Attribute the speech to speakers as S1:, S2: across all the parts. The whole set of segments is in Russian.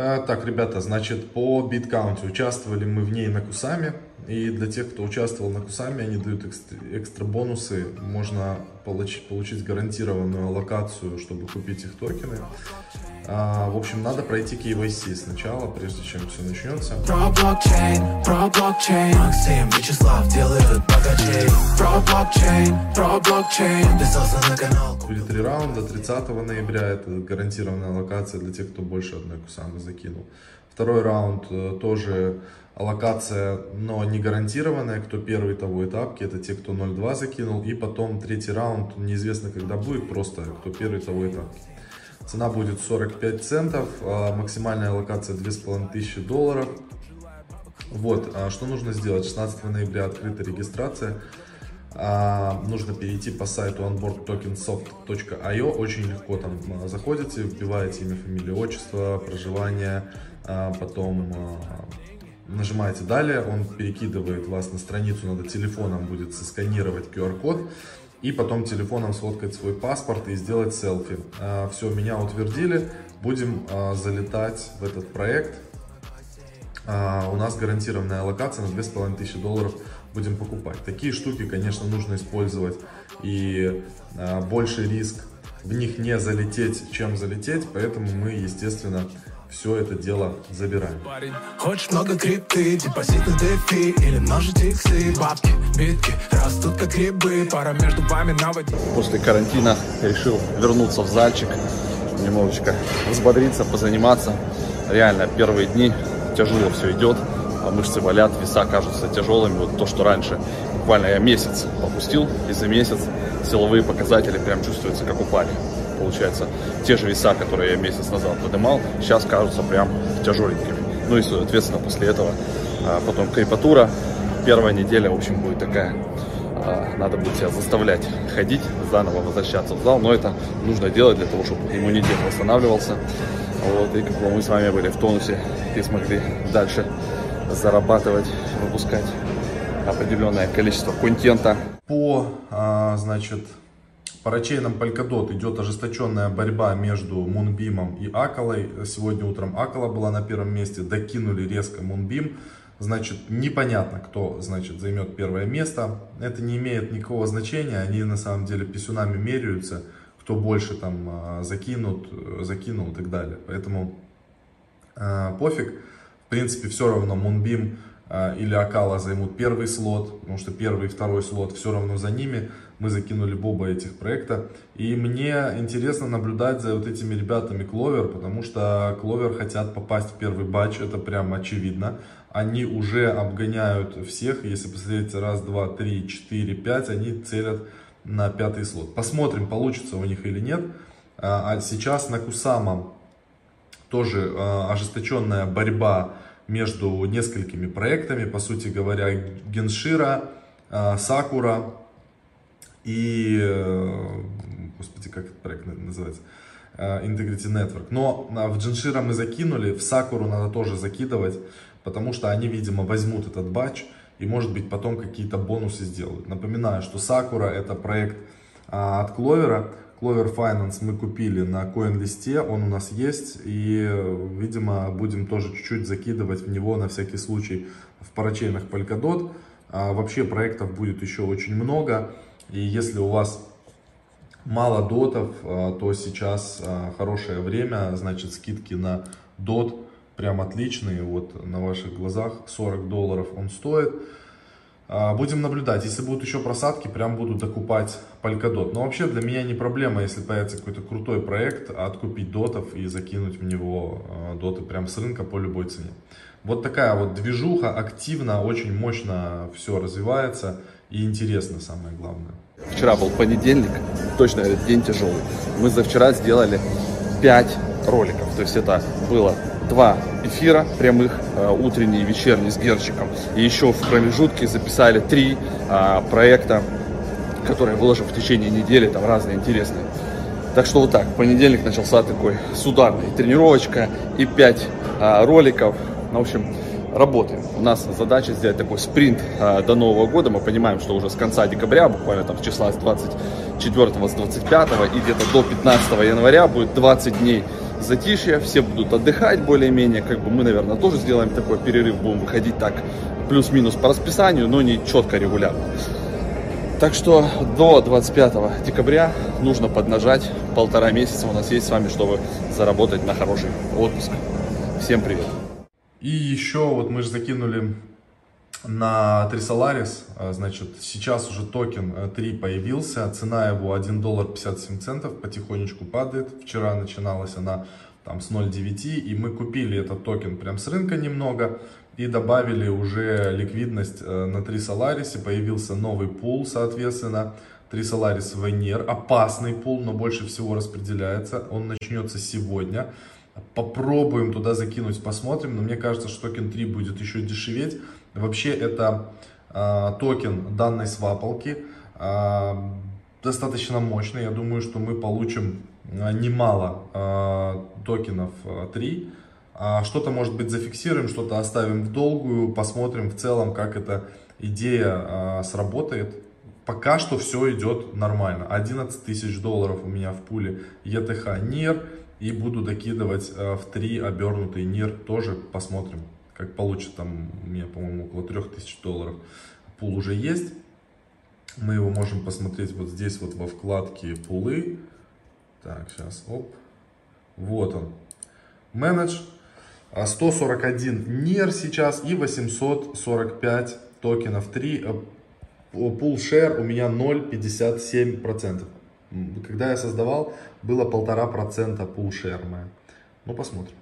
S1: А, так, ребята, значит, по биткаунте участвовали мы в ней на Кусами. И для тех, кто участвовал на Кусами, они дают экстра, бонусы. Можно получить, гарантированную локацию, чтобы купить их токены. А, в общем, надо пройти KYC сначала, прежде чем все начнется. Блокчейн, про блокчейн, подписался на канал. Были три раунда, 30 ноября, это гарантированная локация для тех, кто больше одной кусамы закинул. Второй раунд э, тоже локация, но не гарантированная, кто первый того этапки, это те, кто 0.2 закинул. И потом третий раунд, неизвестно когда будет, просто кто первый того этапки. Цена будет 45 центов, а максимальная локация 2500 долларов. Вот, а что нужно сделать? 16 ноября открыта регистрация. А, нужно перейти по сайту onboardtokensoft.io. Очень легко там заходите, вбиваете имя, фамилию, отчество, проживание, потом нажимаете далее, он перекидывает вас на страницу, надо телефоном будет сосканировать QR-код и потом телефоном сфоткать свой паспорт и сделать селфи. А, Все, меня утвердили, будем а, залетать в этот проект. А, у нас гарантированная локация на 2500 долларов будем покупать. Такие штуки, конечно, нужно использовать и больше риск в них не залететь, чем залететь, поэтому мы, естественно, все это дело забираем. Хочешь много крипты, депозит на дефи или множить иксы, бабки, битки, растут как грибы, пара между вами на воде.
S2: После карантина решил вернуться в зальчик, немножечко взбодриться, позаниматься. Реально, первые дни тяжело все идет, мышцы болят, веса кажутся тяжелыми. Вот то, что раньше буквально я месяц попустил, и за месяц силовые показатели прям чувствуются, как упали получается, те же веса, которые я месяц назад поднимал, сейчас кажутся прям тяжеленькими. Ну и, соответственно, после этого а, потом крепатура. Первая неделя, в общем, будет такая. А, надо будет себя заставлять ходить, заново возвращаться в зал. Но это нужно делать для того, чтобы иммунитет восстанавливался. Вот, и как бы мы с вами были в тонусе и смогли дальше зарабатывать, выпускать определенное количество контента.
S1: По, а, значит, Парачейном Polkadot идет ожесточенная борьба между Мунбимом и Акалой. Сегодня утром Акала была на первом месте, докинули резко Мунбим. Значит, непонятно, кто, значит, займет первое место. Это не имеет никакого значения, они на самом деле писюнами меряются, кто больше там а, закинут, закинул и так далее. Поэтому э, пофиг. В принципе, все равно Мунбим э, или Акала займут первый слот, потому что первый и второй слот все равно за ними мы закинули Боба этих проекта. И мне интересно наблюдать за вот этими ребятами Clover, потому что Clover хотят попасть в первый батч, это прям очевидно. Они уже обгоняют всех, если посмотреть раз, два, три, четыре, пять, они целят на пятый слот. Посмотрим, получится у них или нет. А, а сейчас на Кусама тоже а, ожесточенная борьба между несколькими проектами, по сути говоря, Геншира, а, Сакура, и, э, господи, как этот проект называется, э, Integrity Network. Но в Джиншира мы закинули, в Сакуру надо тоже закидывать, потому что они, видимо, возьмут этот батч и, может быть, потом какие-то бонусы сделают. Напоминаю, что Сакура это проект а, от Кловера. Clover Finance мы купили на CoinList, он у нас есть, и, видимо, будем тоже чуть-чуть закидывать в него на всякий случай в парачейнах Polkadot. А, вообще проектов будет еще очень много. И если у вас мало дотов, а, то сейчас а, хорошее время, значит скидки на дот прям отличные, вот на ваших глазах 40 долларов он стоит. А, будем наблюдать, если будут еще просадки, прям буду докупать Polkadot. Но вообще для меня не проблема, если появится какой-то крутой проект, откупить дотов и закинуть в него доты прям с рынка по любой цене. Вот такая вот движуха, активно, очень мощно все развивается и интересно самое главное.
S2: Вчера был понедельник, точно говорит, день тяжелый. Мы за вчера сделали 5 роликов. То есть это было два эфира прямых, э, утренний и вечерний с Герчиком. И еще в промежутке записали три а, проекта, которые выложим в течение недели, там разные интересные. Так что вот так, понедельник начался такой с ударной тренировочка и 5 а, роликов. Ну, в общем, работаем. У нас задача сделать такой спринт э, до Нового года. Мы понимаем, что уже с конца декабря, буквально там с числа с 24 с 25 и где-то до 15 января будет 20 дней затишье, все будут отдыхать более-менее, как бы мы, наверное, тоже сделаем такой перерыв, будем выходить так плюс-минус по расписанию, но не четко регулярно. Так что до 25 декабря нужно поднажать. Полтора месяца у нас есть с вами, чтобы заработать на хороший отпуск. Всем привет!
S1: И еще вот мы же закинули на 3 Solaris, а, значит, сейчас уже токен 3 э, появился, цена его 1 доллар 57 центов, потихонечку падает, вчера начиналась она там с 0.9, и мы купили этот токен прям с рынка немного, и добавили уже ликвидность э, на Trisolaris, появился новый пул, соответственно, Trisolaris в NEAR, опасный пул, но больше всего распределяется, он начнется сегодня, попробуем туда закинуть, посмотрим, но мне кажется, что токен TRI будет еще дешеветь, Вообще это э, токен данной свапалки, э, достаточно мощный. Я думаю, что мы получим немало э, токенов 3. А что-то, может быть, зафиксируем, что-то оставим в долгую, посмотрим в целом, как эта идея сработает. Пока что все идет нормально. 11 тысяч долларов у меня в пуле ETH NIR. И буду докидывать в 3 обернутый NIR. Тоже посмотрим как получит там, у меня, по-моему, около 3000 долларов. Пул уже есть. Мы его можем посмотреть вот здесь вот во вкладке пулы. Так, сейчас, оп. Вот он. Менедж. 141 NIR сейчас и 845 токенов 3. Пул share у меня 0,57%. Когда я создавал, было полтора процента пул share. Ну, посмотрим.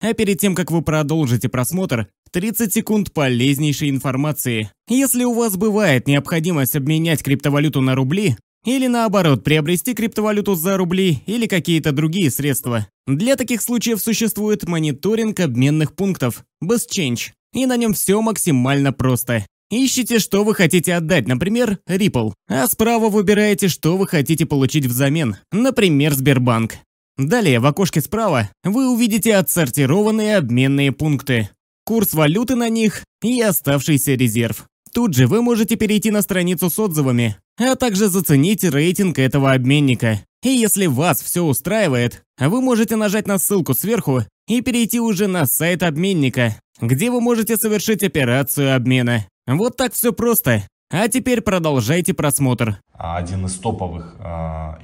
S3: А перед тем, как вы продолжите просмотр, 30 секунд полезнейшей информации. Если у вас бывает необходимость обменять криптовалюту на рубли, или наоборот, приобрести криптовалюту за рубли или какие-то другие средства. Для таких случаев существует мониторинг обменных пунктов, BestChange, и на нем все максимально просто. Ищите, что вы хотите отдать, например, Ripple, а справа выбираете, что вы хотите получить взамен, например, Сбербанк. Далее в окошке справа вы увидите отсортированные обменные пункты, курс валюты на них и оставшийся резерв. Тут же вы можете перейти на страницу с отзывами, а также заценить рейтинг этого обменника. И если вас все устраивает, вы можете нажать на ссылку сверху и перейти уже на сайт обменника, где вы можете совершить операцию обмена. Вот так все просто. А теперь продолжайте просмотр.
S1: Один из топовых э,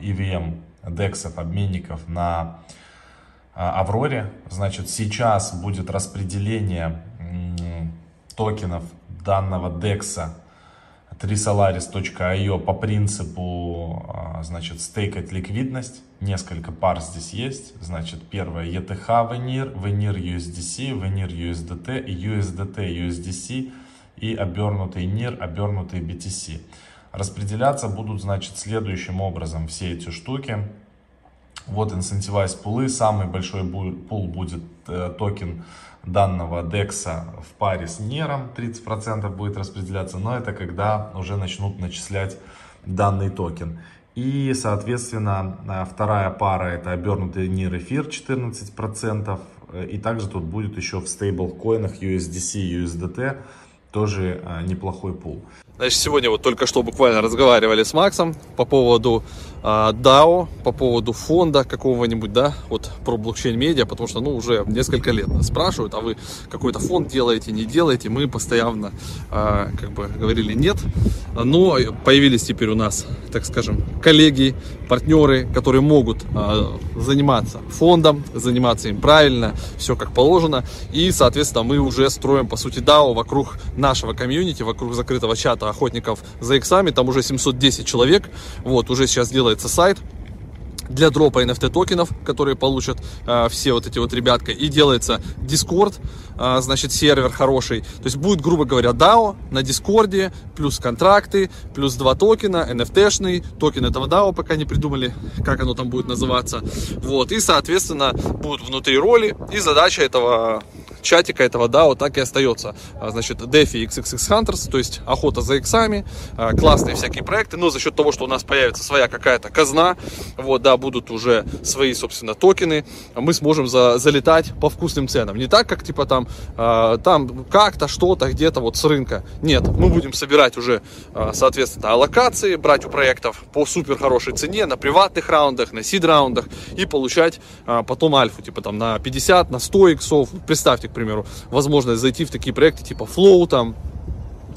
S1: EVM дексов, обменников на а, Авроре. Значит, сейчас будет распределение токенов данного декса 3solaris.io по принципу, а, значит, стейкать ликвидность. Несколько пар здесь есть. Значит, первое ETH Venir, Venir USDC, Venir USDT, USDT USDC и обернутый NIR, обернутый BTC. Распределяться будут, значит, следующим образом все эти штуки. Вот Incentivize пулы. Самый большой пул будет э, токен данного DEX в паре с NEAR. 30% будет распределяться. Но это когда уже начнут начислять данный токен. И, соответственно, э, вторая пара это обернутый NEAR эфир 14%. И также тут будет еще в стейблкоинах USDC и USDT тоже э, неплохой пул.
S2: Значит, сегодня вот только что буквально разговаривали с Максом по поводу э, DAO, по поводу фонда какого-нибудь, да, вот про блокчейн-медиа, потому что, ну, уже несколько лет нас спрашивают, а вы какой-то фонд делаете, не делаете, мы постоянно, э, как бы, говорили нет, но появились теперь у нас, так скажем, коллеги, партнеры, которые могут заниматься фондом, заниматься им правильно, все как положено, и, соответственно, мы уже строим, по сути, DAO вокруг нашего комьюнити, вокруг закрытого чата охотников за иксами, там уже 710 человек, вот, уже сейчас делается сайт, для дропа NFT токенов, которые получат э, все вот эти вот ребятка, и делается Discord, э, значит, сервер хороший. То есть будет, грубо говоря, DAO на Discord, плюс контракты, плюс два токена, NFT-шный, токен этого DAO пока не придумали, как оно там будет называться. Вот, и, соответственно, будут внутри роли, и задача этого чатика этого DAO так и остается. А, значит, DeFi XXX Hunters, то есть охота за иксами, а, классные всякие проекты, но за счет того, что у нас появится своя какая-то казна, вот, да, будут уже свои, собственно, токены, мы сможем за, залетать по вкусным ценам. Не так, как, типа, там, э, там как-то, что-то, где-то вот с рынка. Нет, мы будем собирать уже, соответственно, аллокации, брать у проектов по супер хорошей цене на приватных раундах, на сид-раундах и получать потом альфу, типа, там, на 50, на 100 иксов. Представьте, примеру, возможность зайти в такие проекты, типа Flow, там,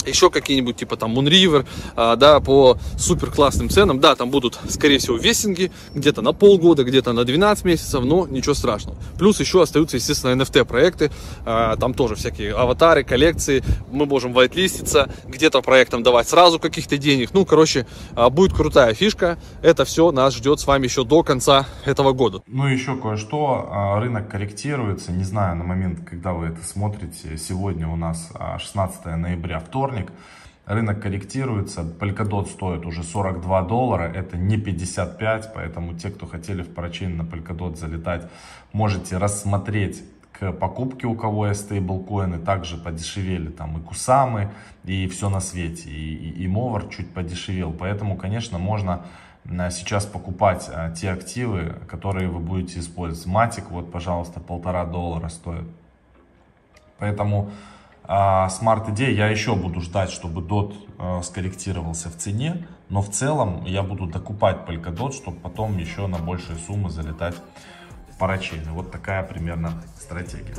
S2: еще какие-нибудь типа там Moonriver, а, да, по супер классным ценам. Да, там будут, скорее всего, вестинги где-то на полгода, где-то на 12 месяцев, но ничего страшного. Плюс еще остаются, естественно, NFT проекты, а, там тоже всякие аватары, коллекции, мы можем вайтлиститься, где-то проектам давать сразу каких-то денег. Ну, короче, а, будет крутая фишка. Это все нас ждет с вами еще до конца этого года.
S1: Ну, еще кое-что. Рынок корректируется. Не знаю, на момент, когда вы это смотрите. Сегодня у нас 16 а, ноября, вторник вторник. Рынок корректируется, Polkadot стоит уже 42 доллара, это не 55, поэтому те, кто хотели в парачейн на Polkadot залетать, можете рассмотреть к покупке, у кого есть стейблкоины, также подешевели там и Кусамы, и все на свете, и, и, и Мовар чуть подешевел, поэтому, конечно, можно а, сейчас покупать а, те активы, которые вы будете использовать. Матик, вот, пожалуйста, полтора доллара стоит. Поэтому а ID я еще буду ждать, чтобы DOT э, скорректировался в цене, но в целом я буду докупать Polkadot, чтобы потом еще на большие суммы залетать в парачейны. Вот такая примерно стратегия.